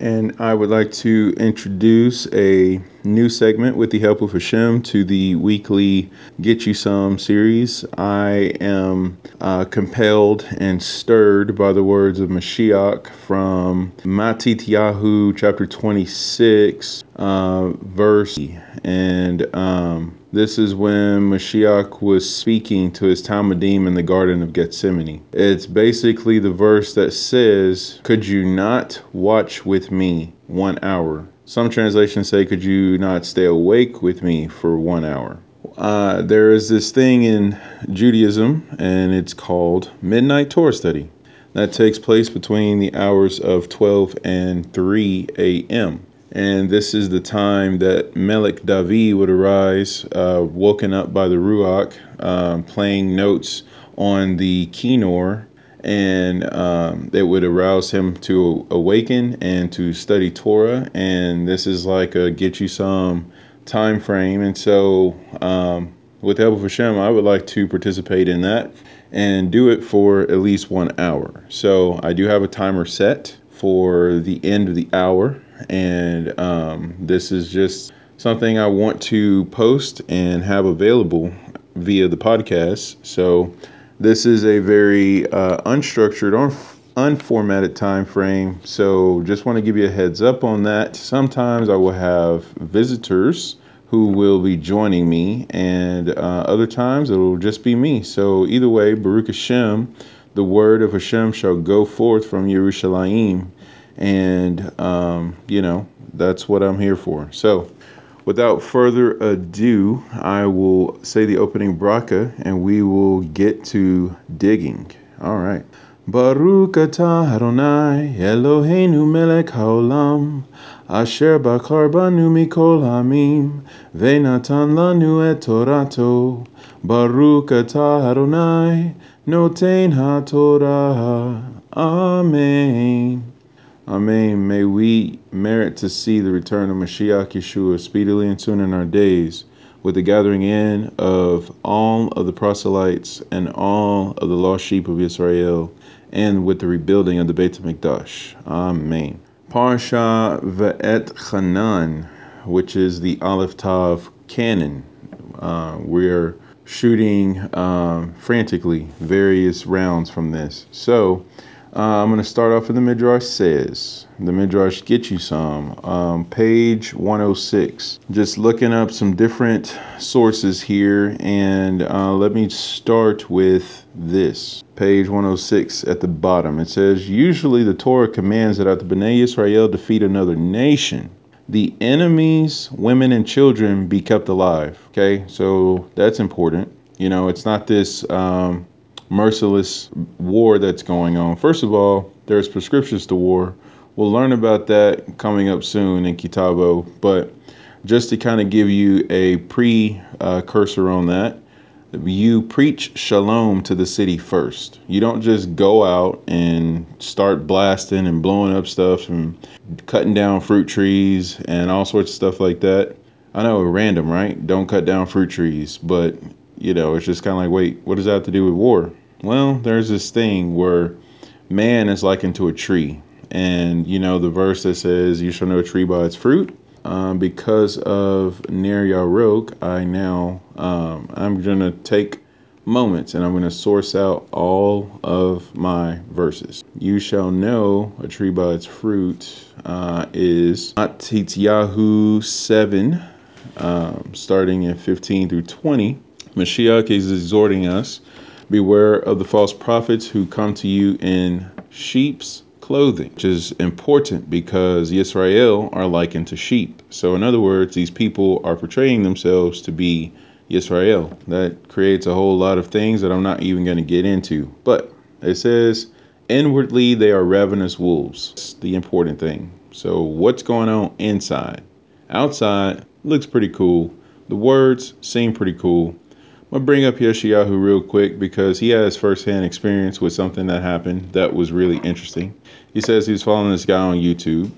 and I would like to introduce a new segment with the help of Hashem to the weekly Get You Some series. I am uh, compelled and stirred by the words of Mashiach from Matityahu chapter 26, uh, verse, and um, this is when Mashiach was speaking to his Talmudim in the Garden of Gethsemane. It's basically the verse that says, Could you not watch with me one hour? Some translations say, Could you not stay awake with me for one hour? Uh, there is this thing in Judaism, and it's called Midnight Torah Study. That takes place between the hours of 12 and 3 a.m. And this is the time that Melech Davi would arise, uh, woken up by the Ruach, uh, playing notes on the Kinor, and um, it would arouse him to awaken and to study Torah. And this is like a get you some time frame. And so, um, with the help of Hashem, I would like to participate in that and do it for at least one hour. So I do have a timer set for the end of the hour and um, this is just something I want to post and have available via the podcast. So this is a very uh, unstructured or unformatted time frame. So just want to give you a heads up on that. Sometimes I will have visitors who will be joining me, and uh, other times it will just be me. So either way, Baruch Hashem, the word of Hashem shall go forth from Yerushalayim and, um, you know, that's what I'm here for. So, without further ado, I will say the opening bracha and we will get to digging. All right. Baruch atah Adonai Eloheinu melech haolam asher bachar banu mikol hamim ve'natan lanu et torato Baruch atah Adonai noten haTorah Amen. Amen. May we merit to see the return of Mashiach Yeshua speedily and soon in our days, with the gathering in of all of the proselytes and all of the lost sheep of Israel, and with the rebuilding of the Beit HaMikdash. Amen. Parsha Ve'et Chanan, which is the Aleph Tav canon. Uh, we're shooting um, frantically various rounds from this. So, uh, I'm going to start off with the Midrash says. The Midrash get you some. Um, page 106. Just looking up some different sources here, and uh, let me start with this. Page 106 at the bottom. It says, Usually the Torah commands that after Bnei Israel defeat another nation, the enemies, women, and children be kept alive. Okay, so that's important. You know, it's not this. Um, merciless war that's going on. First of all, there's prescriptions to war. We'll learn about that coming up soon in Ki Tavo, but just to kind of give you a precursor on that, you preach shalom to the city first. You don't just go out and start blasting and blowing up stuff and cutting down fruit trees and all sorts of stuff like that. I know random, right? Don't cut down fruit trees, but you know, it's just kind of like, wait, what does that have to do with war? Well, there's this thing where man is likened to a tree. And, you know, the verse that says, You shall know a tree by its fruit. Um, because of Ner Yarok, I now, um, I'm going to take moments and I'm going to source out all of my verses. You shall know a tree by its fruit uh, is Matityahu 7, um, starting in 15 through 20. Mashiach is exhorting us Beware of the false prophets who come to you in sheep's clothing, which is important because Israel are likened to sheep. So, in other words, these people are portraying themselves to be Israel. That creates a whole lot of things that I'm not even going to get into. But it says, inwardly they are ravenous wolves. That's the important thing. So, what's going on inside? Outside looks pretty cool. The words seem pretty cool. I'm gonna bring up Yeshayahu real quick because he has firsthand experience with something that happened that was really interesting. He says he was following this guy on YouTube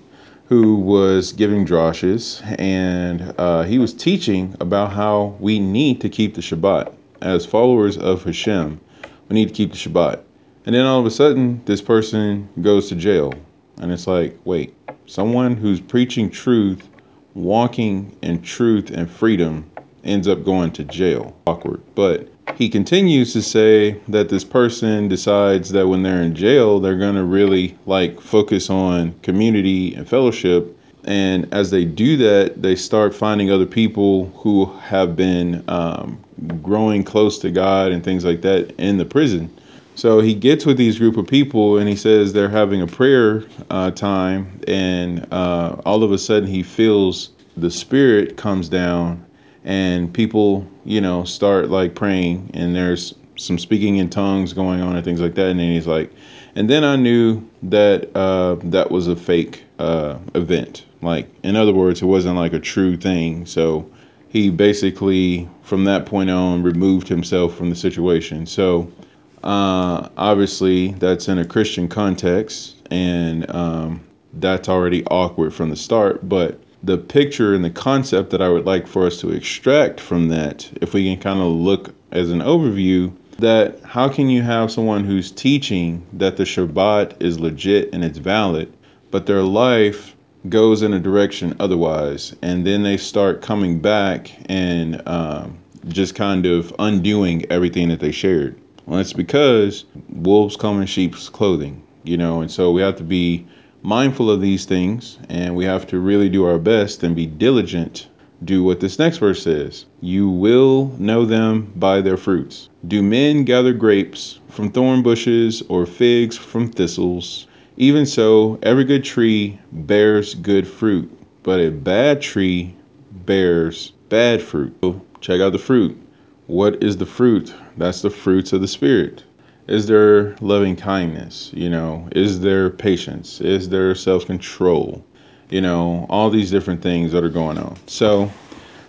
who was giving drashes and uh, he was teaching about how we need to keep the Shabbat as followers of Hashem. We need to keep the Shabbat. And then all of a sudden, this person goes to jail. And it's like, wait, someone who's preaching truth, walking in truth and freedom ends up going to jail. Awkward. But he continues to say that this person decides that when they're in jail, they're going to really like focus on community and fellowship. And as they do that, they start finding other people who have been um, growing close to God and things like that in the prison. So he gets with these group of people and he says they're having a prayer uh, time, and uh, all of a sudden he feels the spirit comes down, and people, you know, start like praying, and there's some speaking in tongues going on and things like that. And then he's like, and then I knew that uh, that was a fake uh, event. Like, in other words, it wasn't like a true thing. So he basically, from that point on, removed himself from the situation. So uh, obviously, that's in a Christian context, and um, that's already awkward from the start. But the picture and the concept that I would like for us to extract from that, if we can kind of look as an overview, that how can you have someone who's teaching that the Shabbat is legit and it's valid, but their life goes in a direction otherwise, and then they start coming back and um, just kind of undoing everything that they shared. Well, it's because wolves come in sheep's clothing, you know, and so we have to be mindful of these things and we have to really do our best and be diligent. Do what this next verse says You will know them by their fruits. Do men gather grapes from thorn bushes or figs from thistles? Even so, every good tree bears good fruit, but a bad tree bears bad fruit. Check out the fruit. What is the fruit? That's the fruits of the Spirit. Is there loving kindness? You know, is there patience? Is there self control? You know, all these different things that are going on. So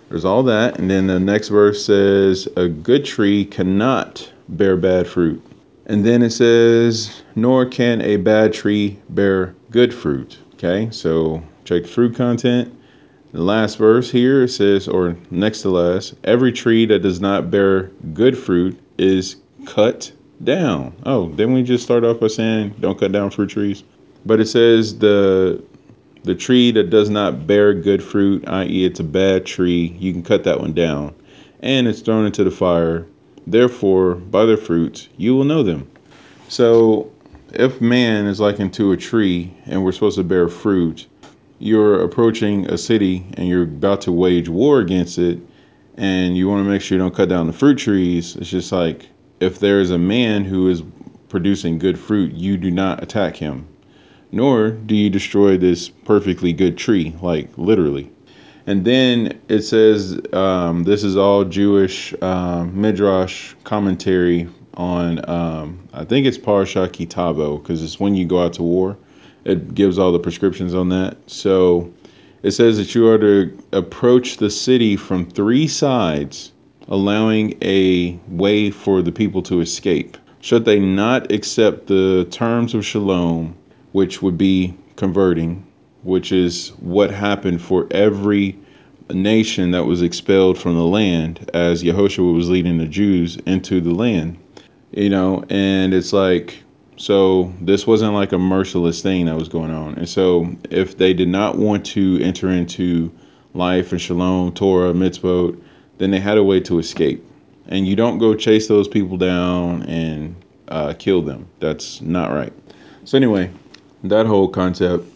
there's all that. And then the next verse says, A good tree cannot bear bad fruit. And then it says, Nor can a bad tree bear good fruit. Okay, so check fruit content. The last verse here it says, or next to last, every tree that does not bear good fruit is cut down. Oh, then we just start off by saying don't cut down fruit trees. But it says the the tree that does not bear good fruit, i.e., it's a bad tree, you can cut that one down, and it's thrown into the fire. Therefore, by their fruits you will know them. So, if man is likened to a tree and we're supposed to bear fruit, you're approaching a city and you're about to wage war against it and you want to make sure you don't cut down the fruit trees, it's just like if there is a man who is producing good fruit, you do not attack him, nor do you destroy this perfectly good tree, like literally. And then it says um, this is all Jewish um, midrash commentary on um, I think it's Parsha Ki Tavo because it's when you go out to war. It gives all the prescriptions on that. So it says that you are to approach the city from three sides, allowing a way for the people to escape. Should they not accept the terms of shalom, which would be converting, which is what happened for every nation that was expelled from the land as Yehoshua was leading the Jews into the land, you know, and it's like so this wasn't like a merciless thing that was going on. And so if they did not want to enter into life and shalom, Torah, mitzvot, then they had a way to escape. And you don't go chase those people down and uh, kill them. That's not right. So anyway, that whole concept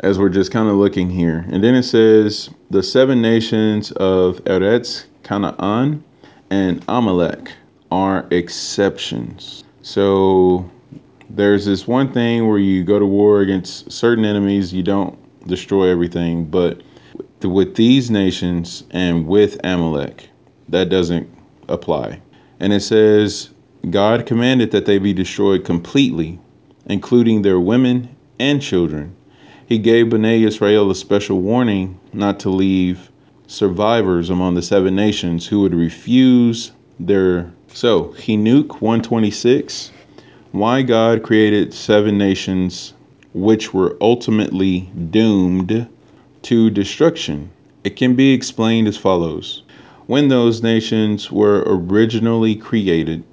as we're just kind of looking here. And then it says the seven nations of Eretz, Canaan, and Amalek are exceptions. So there's this one thing where you go to war against certain enemies, you don't destroy everything, but with these nations and with Amalek, that doesn't apply. And it says, God commanded that they be destroyed completely, including their women and children. He gave Bnei Israel a special warning not to leave survivors among the seven nations who would refuse their. So, Chinuch 126 why God created seven nations which were ultimately doomed to destruction. It can be explained as follows. When those nations were originally created,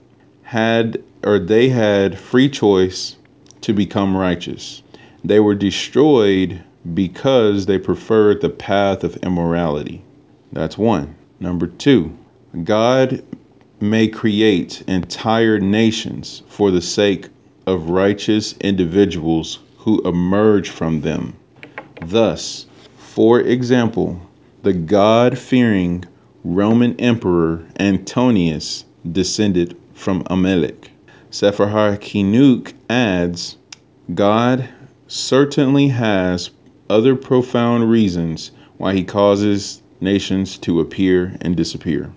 had or they had free choice to become righteous. They were destroyed because they preferred the path of immorality. That's one. Number two, God may create entire nations for the sake of righteous individuals who emerge from them. Thus, for example, the God fearing Roman Emperor Antonius descended from Amalek. Sefer HaChinuch adds God certainly has other profound reasons why he causes nations to appear and disappear.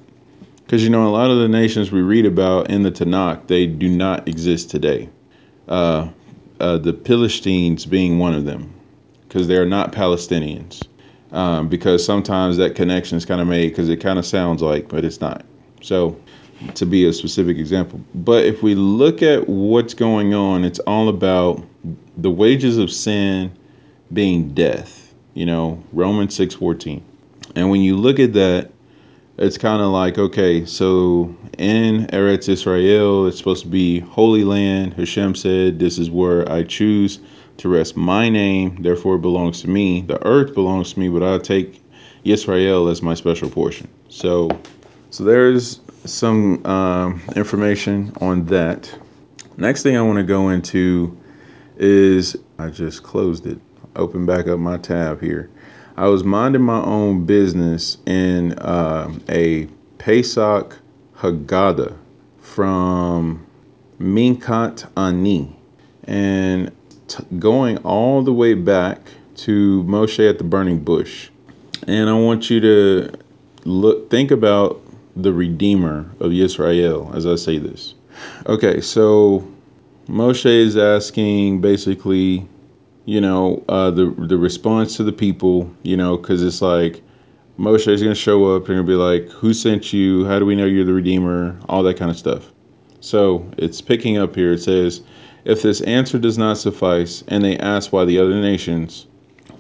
Because you know, a lot of the nations we read about in the Tanakh, they do not exist today. Uh, uh, the Philistines being one of them, because they are not Palestinians. Um, because sometimes that connection is kind of made because it kind of sounds like, but it's not. So, to be a specific example. But if we look at what's going on, it's all about the wages of sin being death. You know, Romans six fourteen. And when you look at that, it's kind of like okay, so in Eretz Israel, it's supposed to be holy land. Hashem said, "This is where I choose to rest my name. Therefore, it belongs to me. The earth belongs to me, but I take Israel as my special portion." So, so there's some um, information on that. Next thing I want to go into is I just closed it. Open back up my tab here. I was minding my own business in uh, a Pesach Haggadah from Minkat Ani, and t- going all the way back to Moshe at the burning bush. And I want you to look, think about the Redeemer of Israel as I say this. Okay, so Moshe is asking basically, you know, uh, the the response to the people, you know, because it's like Moshe is going to show up and be like, "Who sent you? How do we know you're the Redeemer?" All that kind of stuff. So it's picking up here. It says, "If this answer does not suffice, and they ask why the other nations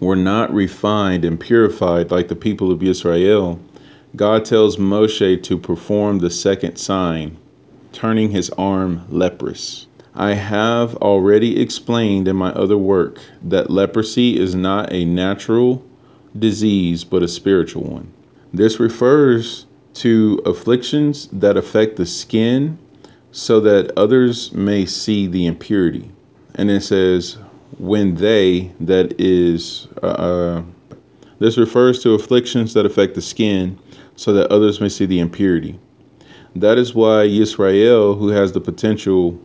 were not refined and purified like the people of Israel." God tells Moshe to perform the second sign, turning his arm leprous. I have already explained in my other work that leprosy is not a natural disease but a spiritual one. This refers to afflictions that affect the skin so that others may see the impurity. And it says, when they, that is, uh, uh this refers to afflictions that affect the skin so that others may see the impurity. That is why Yisrael, who has the potential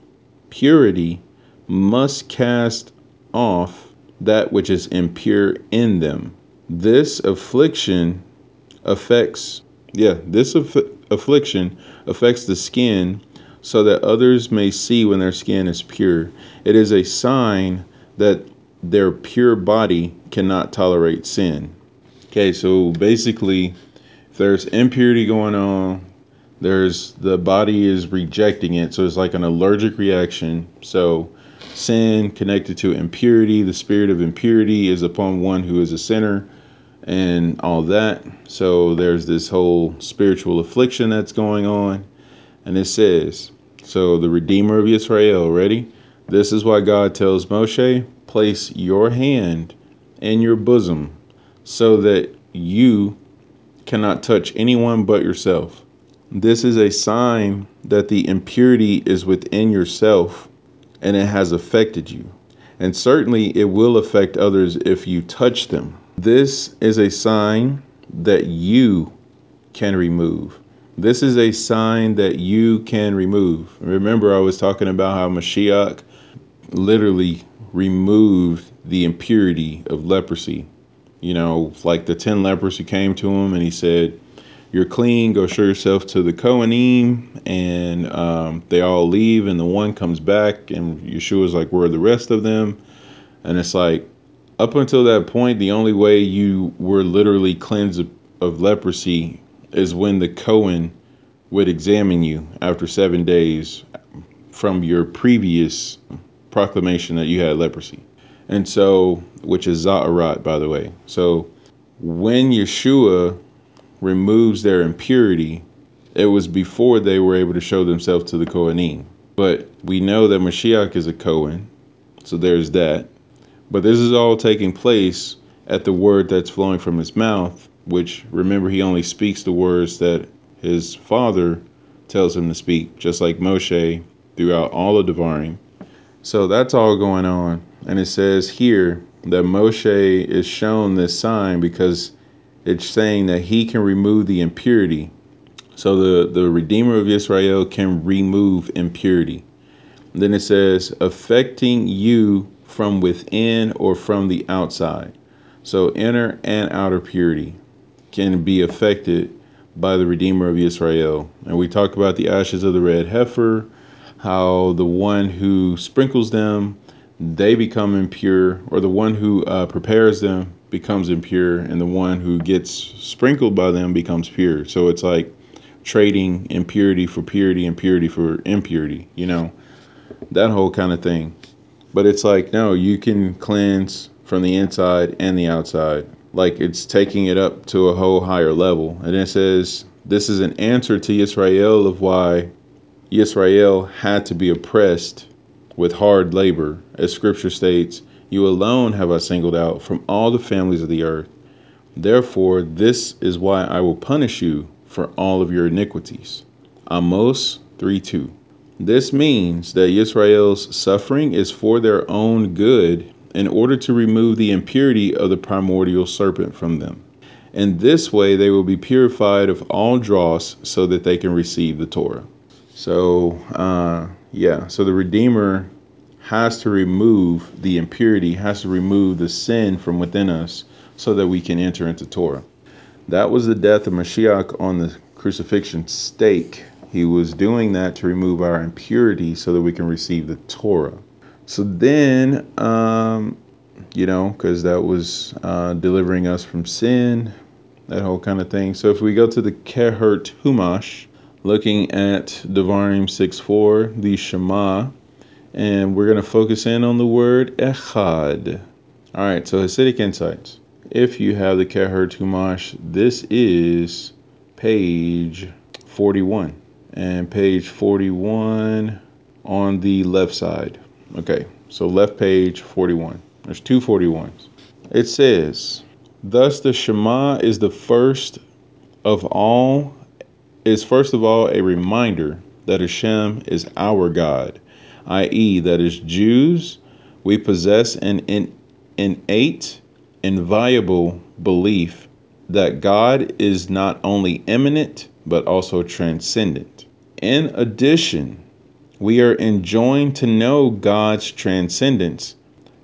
purity, must cast off that which is impure in them. This affliction affects, yeah, this aff- affliction affects the skin so that others may see when their skin is pure. It is a sign that their pure body cannot tolerate sin. Okay, so basically, if there's impurity going on there's the body is rejecting it so it's like an allergic reaction so sin connected to impurity the spirit of impurity is upon one who is a sinner and all that so there's this whole spiritual affliction that's going on and it says so the redeemer of israel ready this is why god tells moshe place your hand in your bosom so that you cannot touch anyone but yourself. This is a sign that the impurity is within yourself and it has affected you. And certainly it will affect others if you touch them. This is a sign that you can remove. This is a sign that you can remove. Remember, I was talking about how Mashiach literally removed the impurity of leprosy you know, like the 10 lepers who came to him and he said, You're clean, go show yourself to the Kohanim. And um, they all leave, and the one comes back, and Yeshua's like, Where are the rest of them? And it's like, up until that point, the only way you were literally cleansed of leprosy is when the Cohen would examine you after seven days from your previous proclamation that you had leprosy. And so, which is Tzaraat, by the way. So, when Yeshua removes their impurity, it was before they were able to show themselves to the Kohanim. But we know that Mashiach is a Kohen, so there's that. But this is all taking place at the word that's flowing from his mouth, which remember he only speaks the words that his father tells him to speak, just like Moshe throughout all of Devarim. So that's all going on. And it says here that Moshe is shown this sign because it's saying that he can remove the impurity. So the, the Redeemer of Israel can remove impurity. And then it says, affecting you from within or from the outside. So inner and outer purity can be affected by the Redeemer of Israel. And we talked about the ashes of the red heifer, how the one who sprinkles them, they become impure, or the one who uh, prepares them becomes impure, and the one who gets sprinkled by them becomes pure. So it's like trading impurity for purity and purity for impurity, you know, that whole kind of thing. But it's like, no, you can cleanse from the inside and the outside. Like it's taking it up to a whole higher level. And it says, this is an answer to Israel of why Israel had to be oppressed with hard labor. As scripture states, You alone have I singled out from all the families of the earth. Therefore, this is why I will punish you for all of your iniquities. Amos 3 2. This means that Israel's suffering is for their own good in order to remove the impurity of the primordial serpent from them. In this way, they will be purified of all dross so that they can receive the Torah. So, uh, yeah, so the Redeemer has to remove the impurity, has to remove the sin from within us so that we can enter into Torah. That was the death of Mashiach on the crucifixion stake. He was doing that to remove our impurity so that we can receive the Torah. So then, um, you know, because that was uh, delivering us from sin, that whole kind of thing. So if we go to the Kehot Humash, looking at Devarim 6 4, the Shema, and we're going to focus in on the word Echad. All right, so Hasidic Insights. If you have the Kehot Humash, this is page 41. And page 41 on the left side. Okay, so left page 41. There's two 41s. It says, Thus the Shema is the first of all is first of all a reminder that Hashem is our God, i.e., that as Jews, we possess an in, innate, inviolable belief that God is not only immanent, but also transcendent. In addition, we are enjoined to know God's transcendence,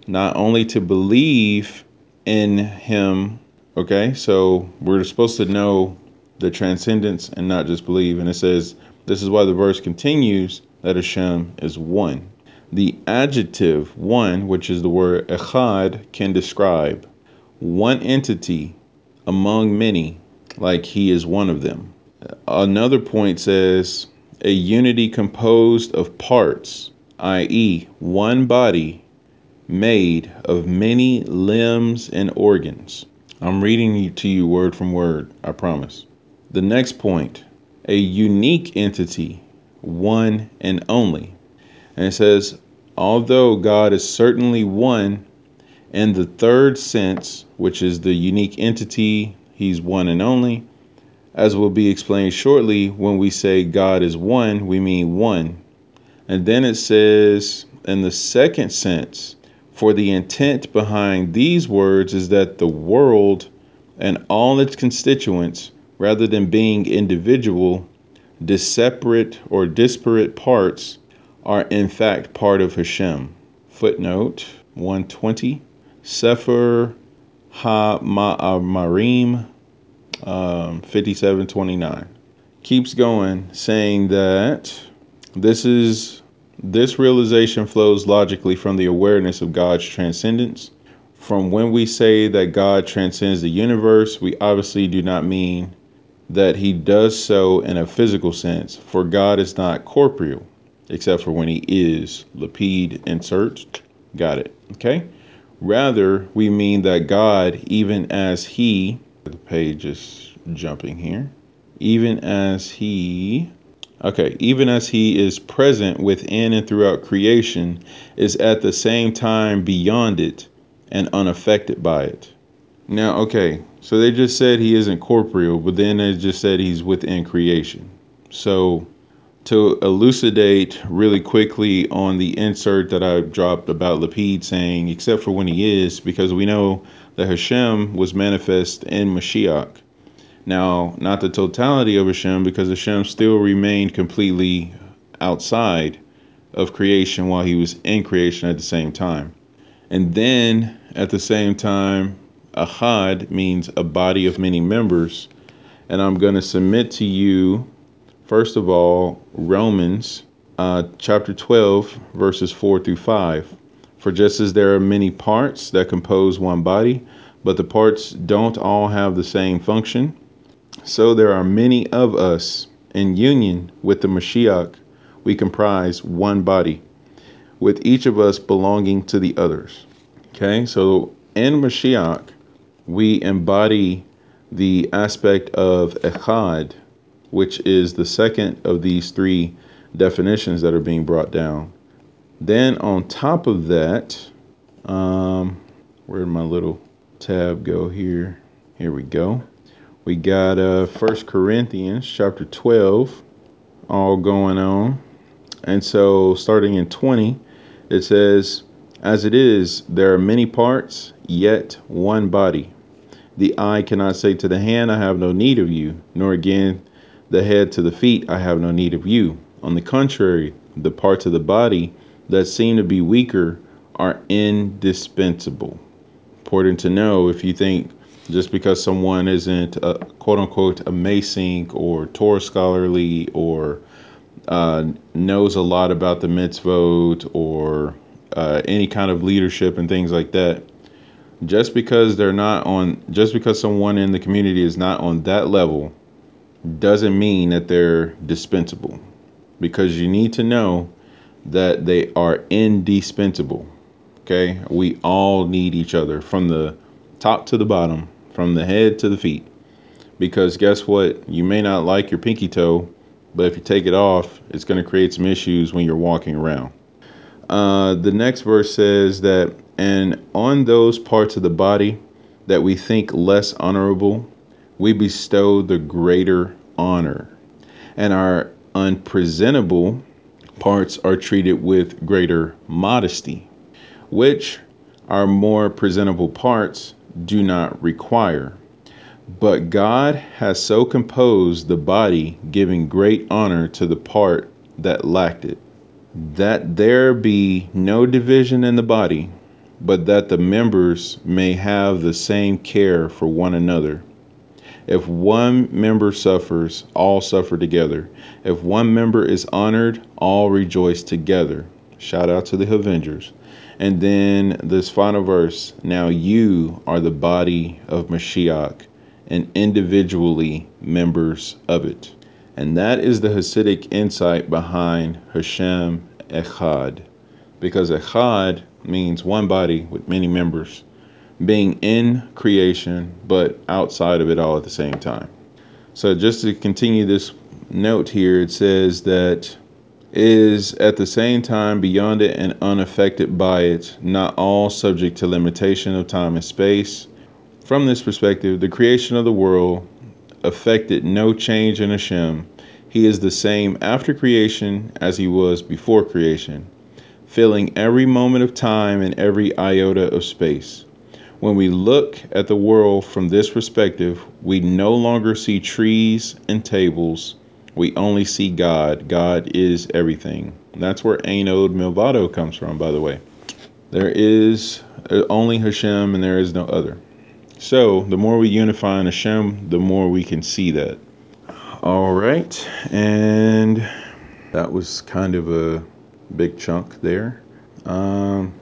not only to believe in Him. Okay, so we're supposed to know the transcendence and not just believe. And it says, this is why the verse continues that Hashem is one. The adjective one, which is the word echad, can describe one entity among many, like he is one of them. Another point says, a unity composed of parts, i.e., one body made of many limbs and organs. I'm reading to you word from word, I promise. The next point, a unique entity, one and only. And it says, although God is certainly one in the third sense, which is the unique entity, he's one and only, as will be explained shortly, when we say God is one, we mean one. And then it says, in the second sense, for the intent behind these words is that the world and all its constituents, rather than being individual, disseparate or disparate parts, are in fact part of Hashem. Footnote 120 Sefer Ha Ma'amarim um, 5729 keeps going saying that this is this realization flows logically from the awareness of God's transcendence. From when we say that God transcends the universe, we obviously do not mean that he does so in a physical sense, for God is not corporeal, except for when he is. Lapid insert. Got it. Okay. Rather, we mean that God, even as he the page is jumping here. Even as he, okay, even as he is present within and throughout creation, is at the same time beyond it and unaffected by it. Now, okay, so they just said he isn't corporeal, but then they just said he's within creation. So, to elucidate really quickly on the insert that I dropped about Lapid saying, except for when he is, because we know that Hashem was manifest in Mashiach. Now, not the totality of Hashem, because Hashem still remained completely outside of creation while he was in creation at the same time. And then at the same time, Ahad means a body of many members. And I'm going to submit to you, first of all, Romans uh, chapter 12, verses 4 through 5. For just as there are many parts that compose one body, but the parts don't all have the same function, so there are many of us in union with the Mashiach. We comprise one body, with each of us belonging to the others. Okay, so in Mashiach, we embody the aspect of echad, which is the second of these three definitions that are being brought down. Then on top of that, um, where did my little tab go here? Here we go. We got uh First Corinthians chapter 12 all going on. And so starting in 20, it says, As it is, there are many parts, yet one body. The eye cannot say to the hand, I have no need of you, nor again the head to the feet, I have no need of you. On the contrary, the parts of the body that seem to be weaker are indispensable. Important to know if you think just because someone isn't quote unquote a Masonic or Torah scholarly or uh, knows a lot about the mitzvot or uh, any kind of leadership and things like that, just because they're not on just because someone in the community is not on that level doesn't mean that they're dispensable. Because you need to know that they are indispensable okay? We all need each other from the top to the bottom from the head to the feet. Because guess what? You may not like your pinky toe but if you take it off it's going to create some issues when you're walking around. Uh, the next verse says that and on those parts of the body that we think less honorable, we bestow the greater honor. And our unpresentable parts are treated with greater modesty, which our more presentable parts do not require. But God has so composed the body, giving great honor to the part that lacked it, that there be no division in the body but that the members may have the same care for one another. If one member suffers, all suffer together. If one member is honored, all rejoice together. Shout out to the Avengers. And then this final verse Now you are the body of Mashiach and individually members of it. And that is the Hasidic insight behind Hashem Echad. Because Echad means one body with many members, being in creation but outside of it all at the same time. So, just to continue this note here, it says that is at the same time beyond it and unaffected by it, not all subject to limitation of time and space. From this perspective, the creation of the world affected no change in Hashem. He is the same after creation as he was before creation filling every moment of time and every iota of space. When we look at the world from this perspective, we no longer see trees and tables. We only see God. God is everything. That's where Ein Od Milvado comes from, by the way. There is only Hashem and there is no other. So, the more we unify in Hashem, the more we can see that. All right. And that was kind of a big chunk there. Um,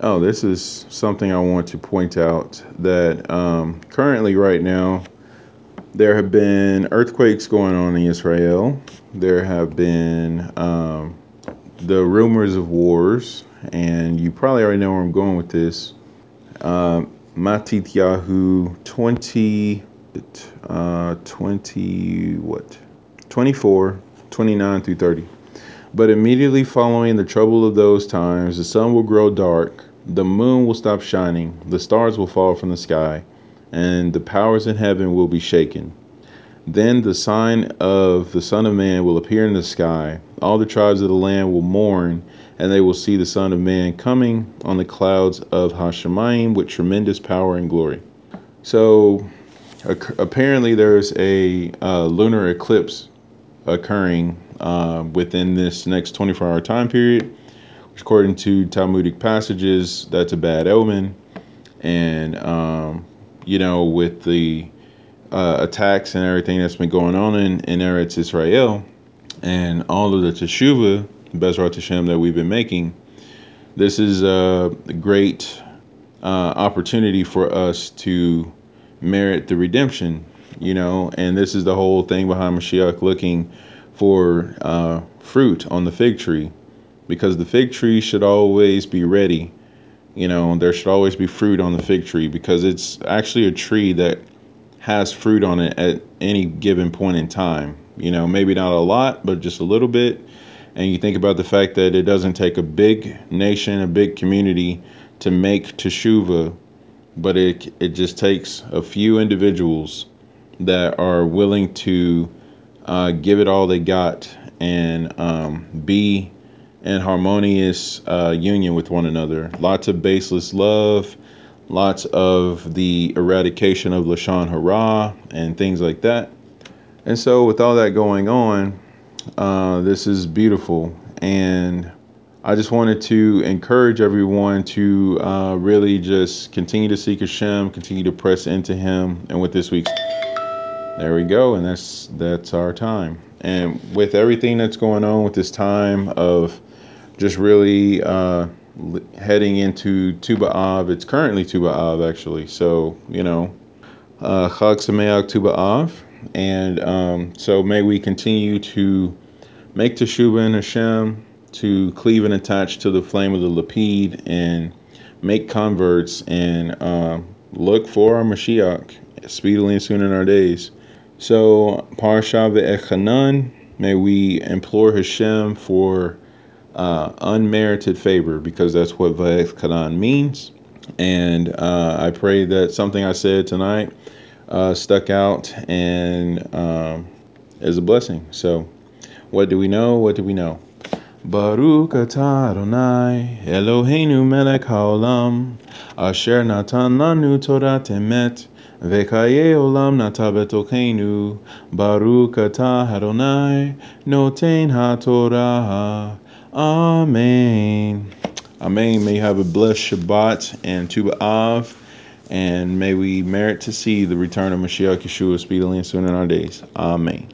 oh, this is something I want to point out that um, currently, right now, there have been earthquakes going on in Israel. There have been um, the rumors of wars, and you probably already know where I'm going with this. Uh, Matityahu 20, uh, 20, what? 24, 29 through 30. But immediately following the trouble of those times, the sun will grow dark, the moon will stop shining, the stars will fall from the sky, and the powers in heaven will be shaken. Then the sign of the Son of Man will appear in the sky. All the tribes of the land will mourn, and they will see the Son of Man coming on the clouds of Hashemayim with tremendous power and glory. So, apparently, there's a uh, lunar eclipse occurring uh, within this next 24 hour time period, according to Talmudic passages, that's a bad omen. And, um, you know, with the uh, attacks and everything that's been going on in, in Eretz Israel and all of the teshuva, Bezrat Hashem, that we've been making, this is a great uh, opportunity for us to merit the redemption, you know, and this is the whole thing behind Mashiach looking for uh, fruit on the fig tree because the fig tree should always be ready. You know, there should always be fruit on the fig tree because it's actually a tree that has fruit on it at any given point in time. You know, maybe not a lot, but just a little bit. And you think about the fact that it doesn't take a big nation, a big community to make teshuva, but it it just takes a few individuals that are willing to uh, give it all they got and um, be in harmonious uh, union with one another. Lots of baseless love, lots of the eradication of Lashon Hara and things like that. And so, with all that going on, uh, this is beautiful. And I just wanted to encourage everyone to uh, really just continue to seek Hashem, continue to press into Him. And with this week's, there we go, and that's that's our time. And with everything that's going on with this time of just really uh, heading into Tu B'Av. It's currently Tu B'Av, actually. So, you know, uh, Chag Sameach Tu B'Av. And um, so may we continue to make Teshuvah in Hashem, to cleave and attach to the flame of the Lapid, and make converts and uh, look for our Mashiach speedily and soon in our days. So, Parsha Ve'echanan, may we implore Hashem for uh, unmerited favor because that's what Va'eth Kanan means. And uh, I pray that something I said tonight uh, stuck out and um, is a blessing. So, what do we know? What do we know? Baruch atah Adonai Eloheinu melech haolam asher natan lanu Torah temet vekaye olam nata betokenu Baruch atah Adonai noten ha-Torah Amen. Amen. May you have a blessed Shabbat and Tu B'Av, and may we merit to see the return of Mashiach Yeshua speedily and soon in our days. Amen.